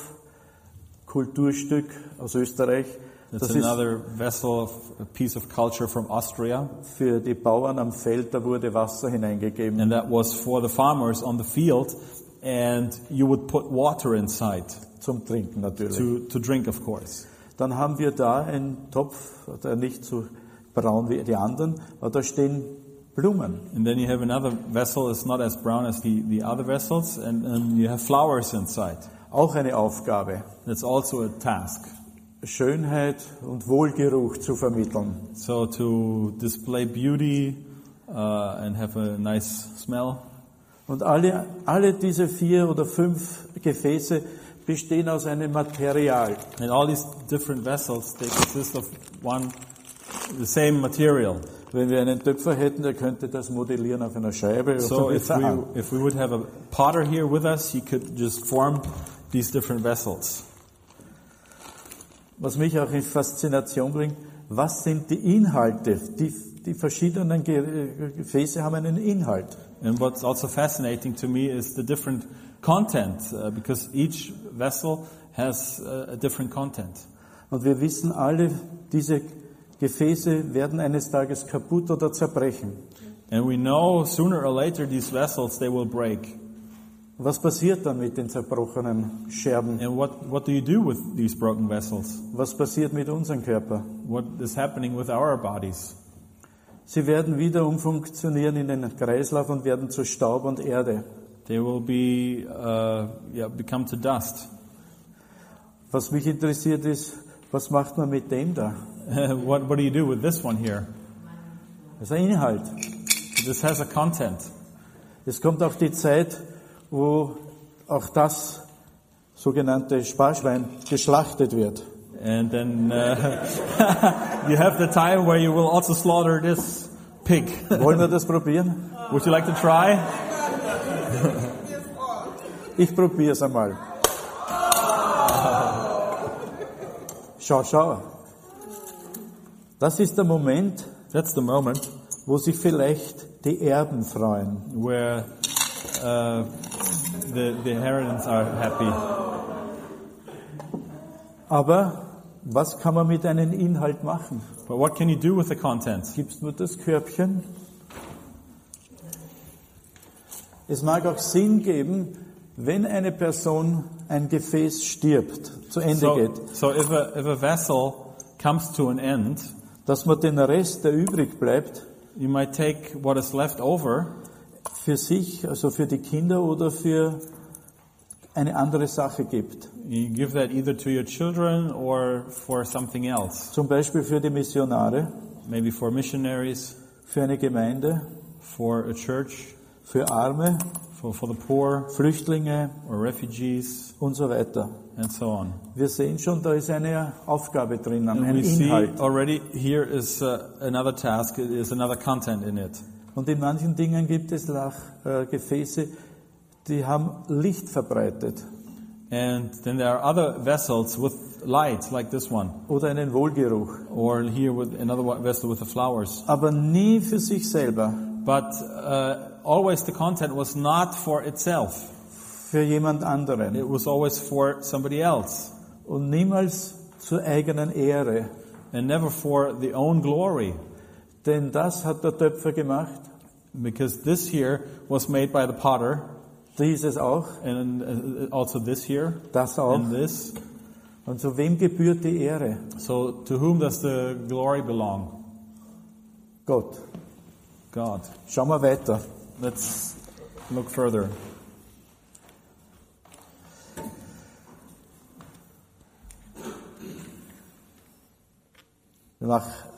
Kulturstück aus Österreich. That's Das ist another vessel, of, a piece of culture from Austria. für die Bauern am Feld, da wurde Wasser hineingegeben. And that was for the farmers on the field. And you would put water inside Zum Trinken natürlich. to, to drink, of course. Dann haben wir da einen Topf, der nicht so braun wie die anderen, aber da stehen Blumen. And then you have another vessel, it's not as brown as the, the other vessels, and, and you have flowers inside. Auch eine Aufgabe, That's also a task. Schönheit und Wohlgeruch zu vermitteln. So to display beauty uh, and have a nice smell. Und alle, alle diese vier oder fünf Gefäße bestehen aus einem Material. And all these different vessels, they consist of one, the same material. Wenn wir einen Töpfer hätten, der könnte das modellieren auf einer Scheibe So if we, if we would have a potter here with us, he could just form these different vessels. Was mich auch in Faszination bringt, was sind die Inhalte? Die, die verschiedenen Ge- Gefäße haben einen Inhalt. And what's also fascinating to me is the different content, uh, because each vessel has uh, a different content. Und wir wissen alle, diese Gefäße werden eines Tages kaputt oder zerbrechen. And we know sooner or later these vessels, they will break. Was passiert dann mit den zerbrochenen Scherben? And what, what do you do with these broken vessels? Was passiert mit unserem Körper? What is happening with our bodies? Sie werden wieder umfunktionieren in den Kreislauf und werden zu Staub und Erde. They will be, uh, yeah, become to dust. Was mich interessiert ist, was macht man mit dem da? <laughs> what, what do you do with this one here? Das ist ein Inhalt. This has a content. Es kommt auch die Zeit, wo auch das sogenannte Sparschwein geschlachtet wird. And then uh, <laughs> you have the time where you will also slaughter this pig. Wollen wir das probieren? Would you like to try? Ich probiere es einmal. Schau, schau. Das ist der Moment, That's the moment wo sich vielleicht die Erben freuen. where uh, the, the inheritance are happy. Aber was kann man mit einem Inhalt machen? But what can you do with the content? Gibst nur das Körbchen? Es mag auch Sinn geben, wenn eine Person ein Gefäß stirbt, zu Ende So, geht, so if, a, if a vessel comes to an end, dass man den Rest, der übrig bleibt, you might take what is left over für sich, also für die Kinder oder für eine andere Sache gibt. You give that either to your children or for something else. Zum Beispiel für die Missionare, Maybe for missionaries, für eine Gemeinde, for a church, für Arme, for, for the poor, Flüchtlinge or refugees, und so weiter. and so on. Wir sehen schon, da ist eine Aufgabe drinnen, ein we see Inhalt. already here is uh, another task, is another content in it. Und in manchen Dingen gibt es Lach, äh, Gefäße, die haben Licht verbreitet And then there are other vessels with light, like this one, oder einen Wohlgeruch, or here with another vessel with the flowers. aber nie für sich selber, But uh, always the content was not for itself. für jemand anderen It was always for somebody else, und niemals zur eigenen Ehre. and never for the own glory. Denn das hat der Töpfer gemacht, Because this here was made by the potter, dieses auch, and uh, also this here, das auch. and this. Und zu wem gebührt die Ehre? So to whom does the glory belong? Gott. God. Schauen wir weiter. Let's look further.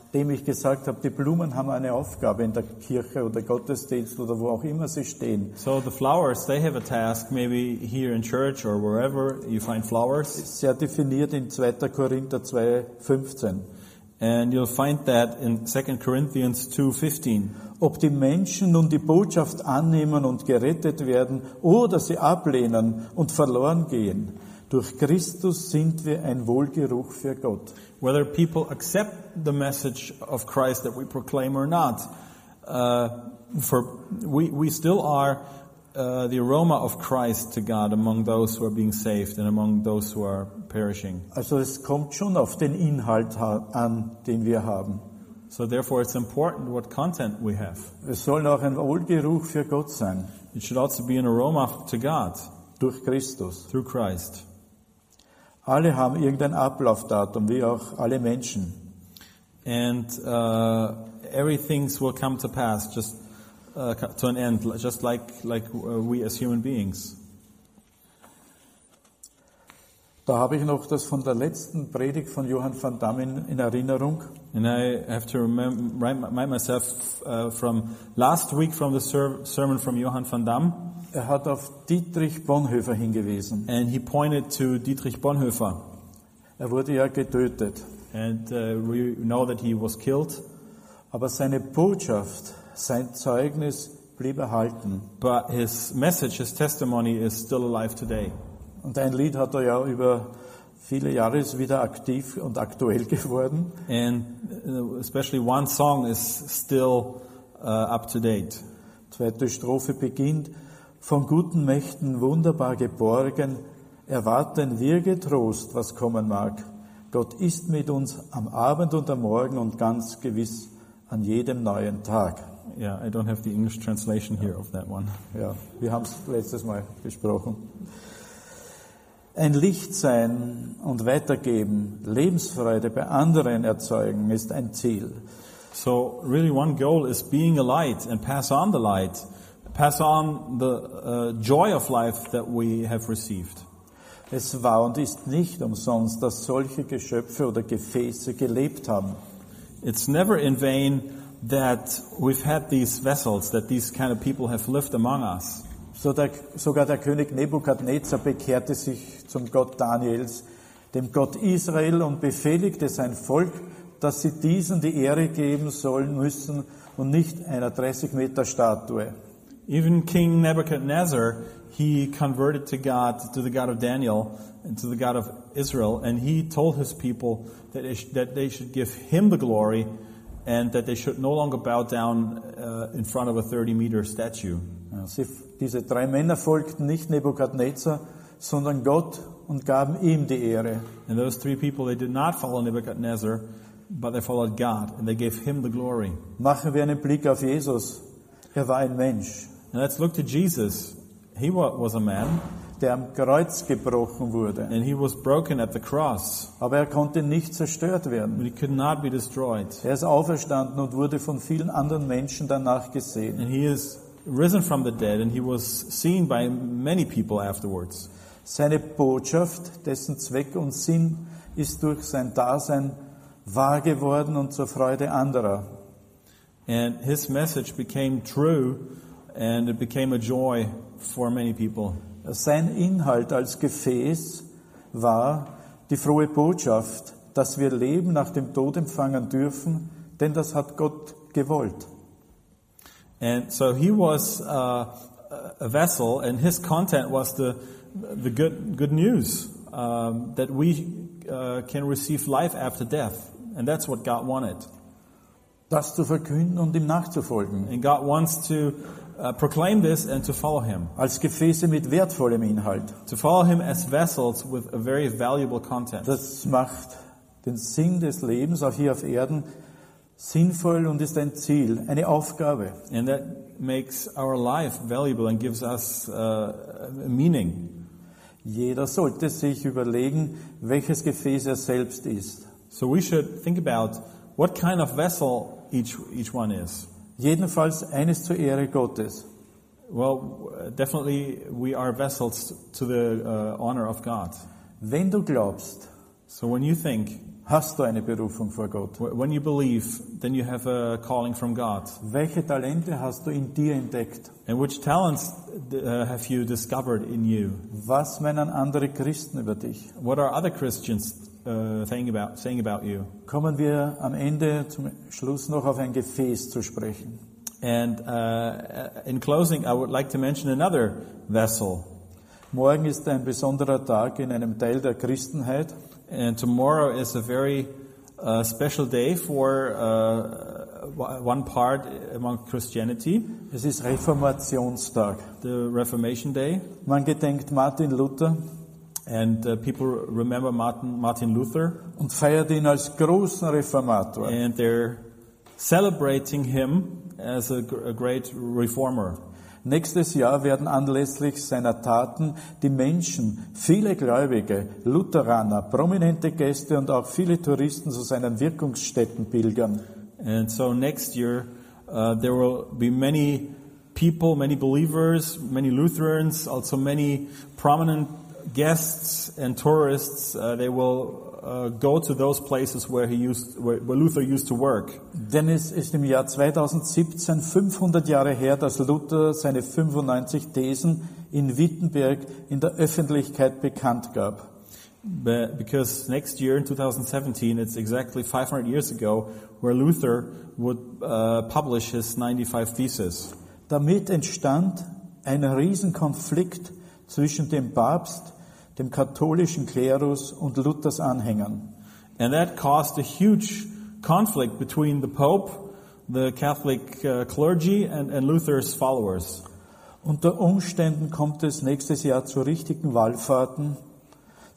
Nachdem ich gesagt habe, die Blumen haben eine Aufgabe in der Kirche oder Gottesdienst oder wo auch immer sie stehen. So the flowers, they have a task, maybe here in church or wherever you find flowers. Sehr definiert in 2. Korinther 2, 15. And you'll find that in 2 Corinthians 2.15. Ob die Menschen nun die Botschaft annehmen und gerettet werden oder sie ablehnen und verloren gehen, durch Christus sind wir ein Wohlgeruch für Gott. Whether people accept the message of Christ that we proclaim or not, uh, for we, we still are uh, the aroma of Christ to God among those who are being saved and among those who are perishing. Also es kommt schon auf den Inhalt an, den wir haben. So therefore it's important what content we have. Es soll auch ein Wohlgeruch für Gott sein, It should also be an aroma to God durch Christus. through Christ. Alle haben irgendein Ablaufdatum, wie auch alle Menschen. And uh, everything will come to pass, just uh, to an end, just like like uh, we as human beings. Da habe ich noch das von der letzten Predigt von Johann van Damme in, in Erinnerung. And I have to remem- remind myself uh, from last week from the ser- sermon from Johann van Damme, Er hat auf Dietrich Bonhoeffer hingewiesen. and he pointed to Dietrich Bonhoeffer, Er wurde ja getötet. and uh, we know that he was killed, Aber seine Botschaft, sein Zeugnis blieb erhalten. but his message, his testimony, is still alive today. Und ein Lied hat er ja über viele Jahre ist wieder aktiv und aktuell <laughs> geworden. And uh, especially one song is still uh, up to date. Zweite Strophe beginnt, von guten Mächten wunderbar geborgen, erwarten wir getrost, was kommen mag. Gott ist mit uns am Abend und am Morgen und ganz gewiss an jedem neuen Tag. Yeah, I don't have the English translation here of that one. Ja, wir haben es letztes Mal besprochen. Ein Licht sein und weitergeben, Lebensfreude bei anderen erzeugen, ist ein Ziel. So really one goal is being a light and pass on the light, pass on the uh, joy of life that we have received. Es war und ist nicht umsonst, dass solche Geschöpfe oder Gefäße gelebt haben. It's never in vain that we've had these vessels, that these kind of people have lived among us. So der, sogar der König Nebukadnezar bekehrte sich zum Gott Daniels, dem Gott Israel, und befehligte sein Volk, dass sie diesen die Ehre geben sollen müssen und nicht einer 30 Meter Statue. Even King Nebuchadnezzar, he converted to God, to the God of Daniel, and to the God of Israel, and he told his people that they, sh- that they should give him the glory and that they should no longer bow down uh, in front of a 30 meter statue. Ja, sie, diese drei Männer folgten nicht Nebukadnezar, sondern Gott und gaben ihm die Ehre. And those three people, they did not follow Nebuchadnezzar, but they followed God, and they gave him the glory. Machen wir einen Blick auf Jesus. Er war ein Mensch, let's look to Jesus. He was a man, der am Kreuz gebrochen wurde. and he was broken at the cross, Aber er konnte nicht zerstört werden. but he could not be destroyed. Er ist auferstanden und wurde von vielen anderen Menschen danach gesehen. And he is risen from the dead, and he was seen by many people afterwards. Seine Botschaft, dessen Zweck und Sinn ist durch sein Dasein wahr geworden und zur Freude anderer. And his message became true, and it became a joy for many people. Sein Inhalt als Gefäß war die frohe Botschaft, dass wir Leben nach dem Tod empfangen dürfen, denn das hat Gott gewollt. And so he was uh, a vessel, and his content was the, the good, good news um, that we uh, can receive life after death. And that's what God wanted. Das zu verkünden und ihm nachzufolgen. And God wants to uh, proclaim this and to follow him. Als Gefäße mit wertvollem Inhalt. To follow him as vessels with a very valuable content. Das macht den Sinn des Lebens auch hier auf Erden sinnvoll und ist ein Ziel, eine Aufgabe. And that makes our life valuable and gives us uh, meaning. Jeder sollte sich überlegen, welches Gefäß er selbst ist. So we should think about what kind of vessel each, each one is. Jedenfalls eines zur Ehre Gottes. Well, definitely we are vessels to the uh, honor of God. Wenn du glaubst, So when you think, hast du eine Berufung vor Gott. wh- when you believe, then you have a calling from God. Welche Talente hast du in dir entdeckt? And which talents uh, have you discovered in you? Was meinen andere Christen über dich? What are other Christians uh, saying about saying about you? Kommen wir am Ende zum Schluss noch auf ein Gefäß zu sprechen. And uh, in closing, I would like to mention another vessel. Morgen ist ein besonderer Tag in einem Teil der Christenheit. And tomorrow is a very uh, special day for uh, one part among Christianity, Es ist Reformationstag. the Reformation Day. Man gedenkt Martin Luther And uh, people remember Martin, Martin Luther, und feiert ihn als großen Reformator. and they're celebrating him as a, a great reformer. Nächstes Jahr werden anlässlich seiner Taten die Menschen, viele Gläubige, Lutheraner, prominente Gäste und auch viele Touristen zu seinen Wirkungsstätten pilgern. And so next year, uh, there will be many people, many believers, many Lutherans, also many prominent guests and tourists. Uh, they will uh, go to those places where he used, where, Luther used to work. Denn es ist im Jahr 2017 500 Jahre her, dass Luther seine 95 Thesen in Wittenberg in der Öffentlichkeit bekannt gab. But because next year in 2017, it's exactly 500 years ago where Luther would uh, publish his 95 Theses. Damit entstand ein Riesenkonflikt zwischen dem Papst, dem katholischen Klerus und Luthers Anhängern. And that caused a huge conflict between the Pope, the Catholic uh, clergy, and, and Luther's followers. Unter Umständen kommt es nächstes Jahr zu richtigen Wallfahrten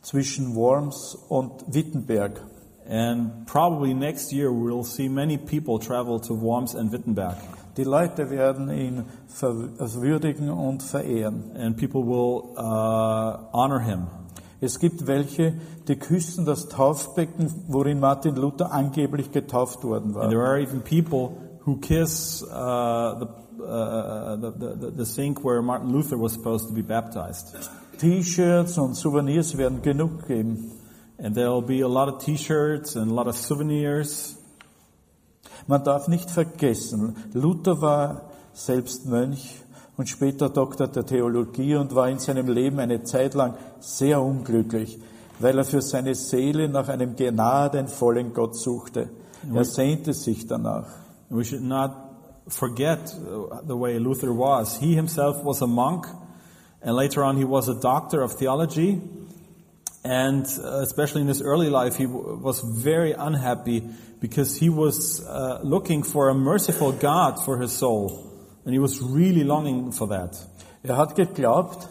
zwischen Worms und Wittenberg. And probably next year we'll see many people travel to Worms and Wittenberg. Die Leute werden ihn würdigen und verehren. And people will uh, honor him. Es gibt welche, die küssen das Taufbecken, worin Martin Luther angeblich getauft worden And war. there are even people who kiss uh, the, uh, the, the, the sink where Martin Luther was supposed to be baptized. T-Shirts und Souvenirs werden genug geben. And there'll be a lot of t-shirts and a lot of souvenirs. Man darf nicht vergessen, Luther war selbst Mönch und später Doktor der Theologie und war in seinem Leben eine Zeit lang sehr unglücklich, weil er für seine Seele nach einem gnadenvollen Gott suchte. Er sehnte sich danach. We should not forget uh, the way Luther was. He himself was a monk, and later on he was a doctor of theology. And uh, especially in his early life, he w- was very unhappy because he was uh, looking for a merciful God for his soul. And he was really longing for that. Er hat geglaubt,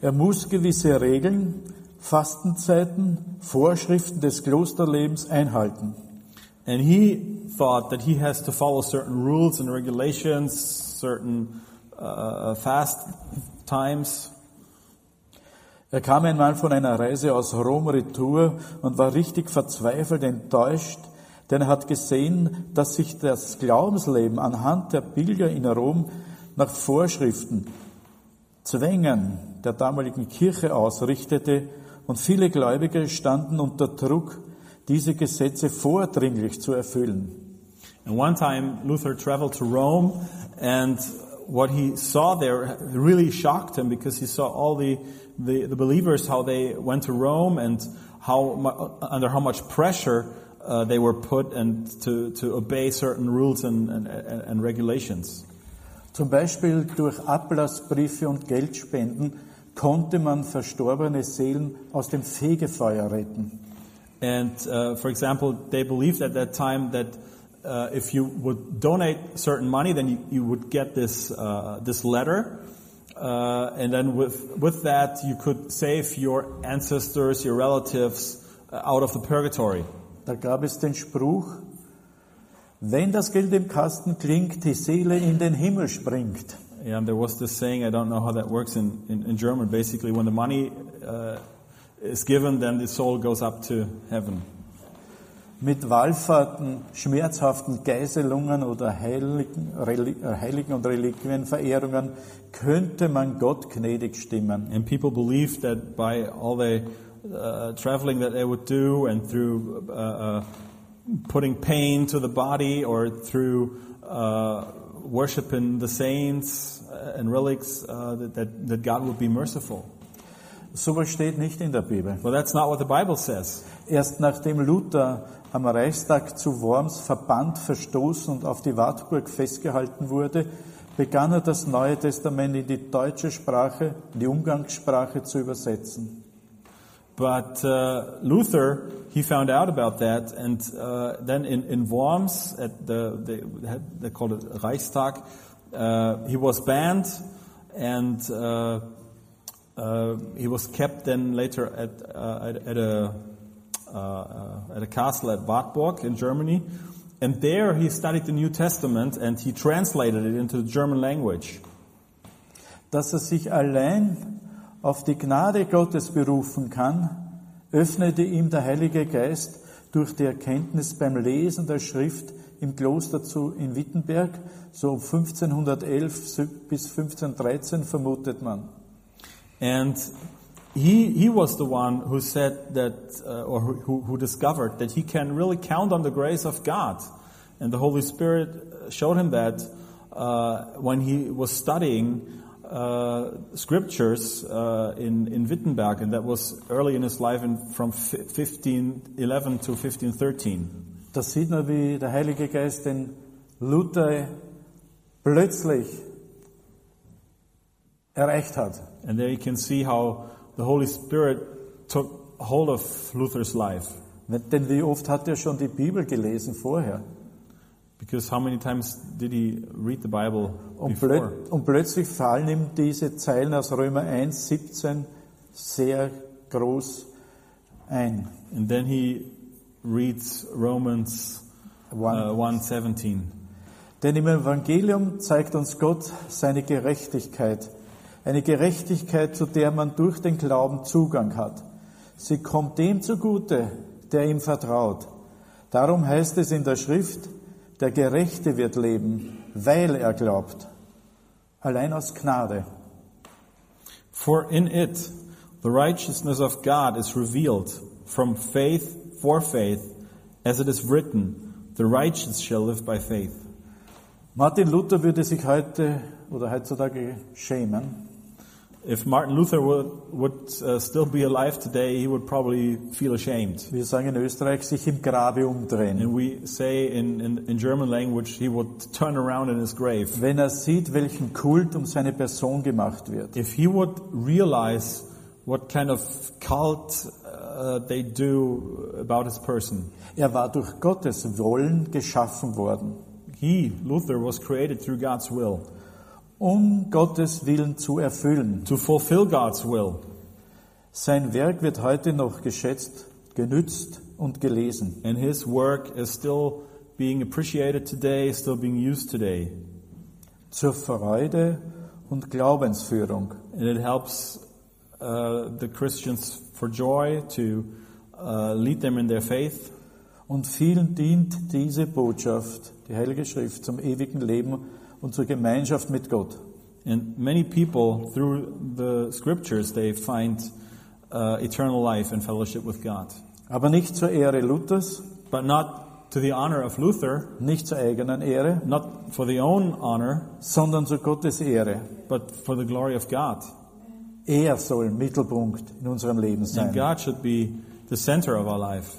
er muss gewisse Regeln, Fastenzeiten, Vorschriften des Klosterlebens einhalten. And he thought that he has to follow certain rules and regulations, certain uh, fast times. Er kam einmal von einer Reise aus Rom retour und war richtig verzweifelt, enttäuscht, denn er hat gesehen, dass sich das Glaubensleben anhand der Pilger in Rom nach Vorschriften, Zwängen der damaligen Kirche ausrichtete und viele Gläubige standen unter Druck, diese Gesetze vordringlich zu erfüllen. And one time Luther traveled to Rome and what he saw there really shocked him because he saw all the, the, the believers, how they went to Rome and how, under how much pressure uh, they were put and to, to obey certain rules and, and, and regulations. Zum Beispiel durch Ablassbriefe und Geldspenden konnte man verstorbene Seelen aus dem Fegefeuer retten. And uh, for example, they believed at that time that uh, if you would donate certain money, then you, you would get this uh, this letter, uh, and then with with that you could save your ancestors, your relatives uh, out of the purgatory. Da gab es den Spruch, wenn das Geld im Kasten klingt, die Seele in den Himmel springt. And there was this saying, I don't know how that works in, in, in German. Basically, when the money uh, is given, then the soul goes up to heaven. Mit Wallfahrten, schmerzhaften Geiselungen oder Heiligen, äh, Heiligen und Reliquienverehrungen könnte man Gott gnädig stimmen. And people believed that by all the uh, traveling that they would do and through uh, uh, putting pain to the body or through uh, worshiping the saints and relics, uh, that, that, that God would be merciful. Sowas steht nicht in der Bibel. Well, that's not what the Bible says. Erst nachdem Luther am Reichstag zu Worms verbannt, verstoßen und auf die Wartburg festgehalten wurde, begann er das Neue Testament in die deutsche Sprache, die Umgangssprache zu übersetzen. But uh, Luther, he found out about that, and uh, then in, in Worms, at the, they, had- they called it Reichstag, uh, he was banned, and uh, uh, he was kept then later at, uh, at, at, a, uh, uh, at a castle at Wartburg in Germany. And there he studied the New Testament and he translated it into the German language. Dass er sich allein auf die Gnade Gottes berufen kann, öffnete ihm der Heilige Geist durch die Erkenntnis beim Lesen der Schrift im Kloster zu, in Wittenberg, so um 1511 bis 1513 vermutet man. And he, he was the one who said that, uh, or who, who discovered that he can really count on the grace of God. And the Holy Spirit showed him that uh, when he was studying uh, scriptures uh, in, in Wittenberg, and that was early in his life in, from 1511 to 1513. Da sieht man, wie der Heilige Geist den Luther plötzlich erreicht hat. And there you can see how the Holy Spirit took hold of Luther's life. Denn wie oft hat er schon die Bibel gelesen vorher? Because how many times did he read the Bible Und, before? plöt und plötzlich fallen ihm diese Zeilen aus Römer 1, 17 sehr groß ein. And then he reads Romans uh, 1:17. Denn im Evangelium zeigt uns Gott seine Gerechtigkeit. Eine Gerechtigkeit, zu der man durch den Glauben Zugang hat. Sie kommt dem zugute, der ihm vertraut. Darum heißt es in der Schrift, der Gerechte wird leben, weil er glaubt. Allein aus Gnade. For in it the righteousness of God is revealed from faith for faith, as it is written, the righteous shall live by faith. Martin Luther würde sich heute oder heutzutage schämen, If Martin Luther would, would uh, still be alive today, he would probably feel ashamed. wir sagen in Österreich, sich im Grabe umdrehen. And we say in, in, in German language, he would turn around in his grave. Wenn er sieht, welchen Kult um seine Person gemacht wird. If he would realize what kind of cult uh, they do about his person. Er war durch Gottes Wollen geschaffen worden, He, Luther, was created through God's will, um Gottes Willen zu erfüllen. to fulfill God's will. Sein Werk wird heute noch geschätzt, genützt und gelesen. And his work is still being appreciated today, still being used today. Zur Freude und Glaubensführung. And it helps uh, the Christians for joy to uh, lead them in their faith. Und vielen dient diese Botschaft, die Heilige Schrift, zum ewigen Leben und zur Gemeinschaft mit Gott. And many people, through the scriptures, they find uh, eternal life and fellowship with God. Aber nicht zur Ehre Luthers, But not to the honor of Luther, nicht zur eigenen Ehre, not for the own honor, sondern zu Gottes Ehre. but for the glory of God. Er soll Mittelpunkt in unserem Leben And sein. God should be the center of our life.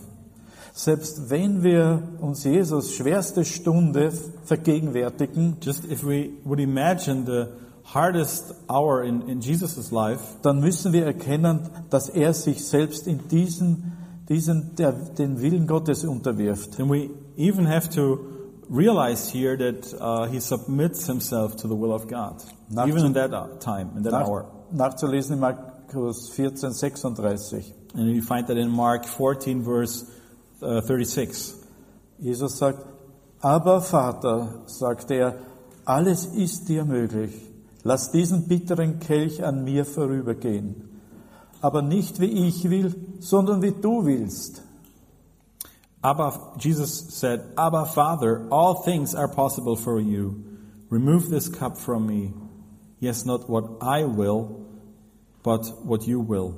Selbst wenn wir uns Jesus schwerste Stunde vergegenwärtigen, Just if we would imagine the hardest hour in, in Jesus' life, dann müssen wir erkennen, dass er sich selbst in diesen, diesen der, den Willen Gottes unterwirft. then we even have to realize here that uh, he submits himself to the will of God, Nach- even in that uh, time, in that Nach, hour. nachzulesen in Markus 14, 36. And you find that in Mark 14, verse 36. Jesus sagt, aber Vater, sagt er, alles ist dir möglich. Lass diesen bitteren Kelch an mir vorübergehen. Aber nicht wie ich will, sondern wie du willst. Abba, Jesus said, Abba, Father, all things are possible for you. Remove this cup from me. Yes, not what I will, but what you will.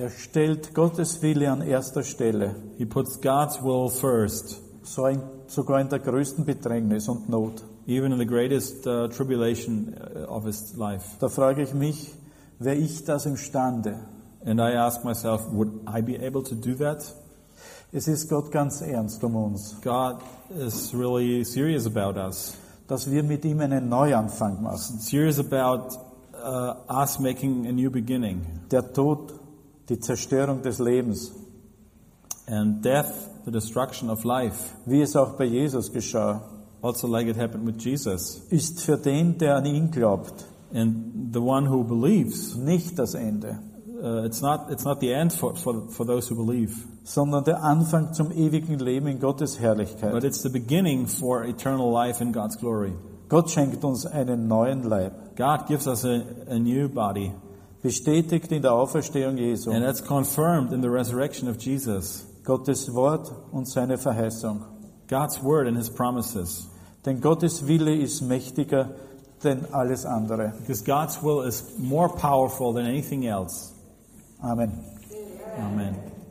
Er stellt Gottes Wille an erster Stelle, He puts God's will first, so in, sogar in der größten Bedrängnis und Not. even in the greatest uh, tribulation uh, of his life. Da frage ich mich, wäre ich das imstande? And I ask myself, would I be able to do that? Es ist Gott ganz ernst um uns, God is really serious about us, dass wir mit ihm einen Neuanfang machen. serious about uh, us making a new beginning. Der Tod, die Zerstörung des Lebens, And death, the destruction of life, wie es auch bei Jesus geschah, also like it happened with Jesus. ist für den, der an ihn glaubt, And the one who believes, nicht das Ende, uh, it's not it's not the end for, for for those who believe, sondern der Anfang zum ewigen Leben in Gottes but Herrlichkeit. it's the beginning for eternal life in God's glory. Gott schenkt uns einen neuen Leib, God gives us a, a new body, bestätigt in der Auferstehung Jesu, and that's confirmed in the resurrection of Jesus. Gottes Wort und seine Verheißung. God's word and His promises, Denn Gottes Wille ist mächtiger denn alles andere. because God's will is more powerful than anything else. Amen. Amen.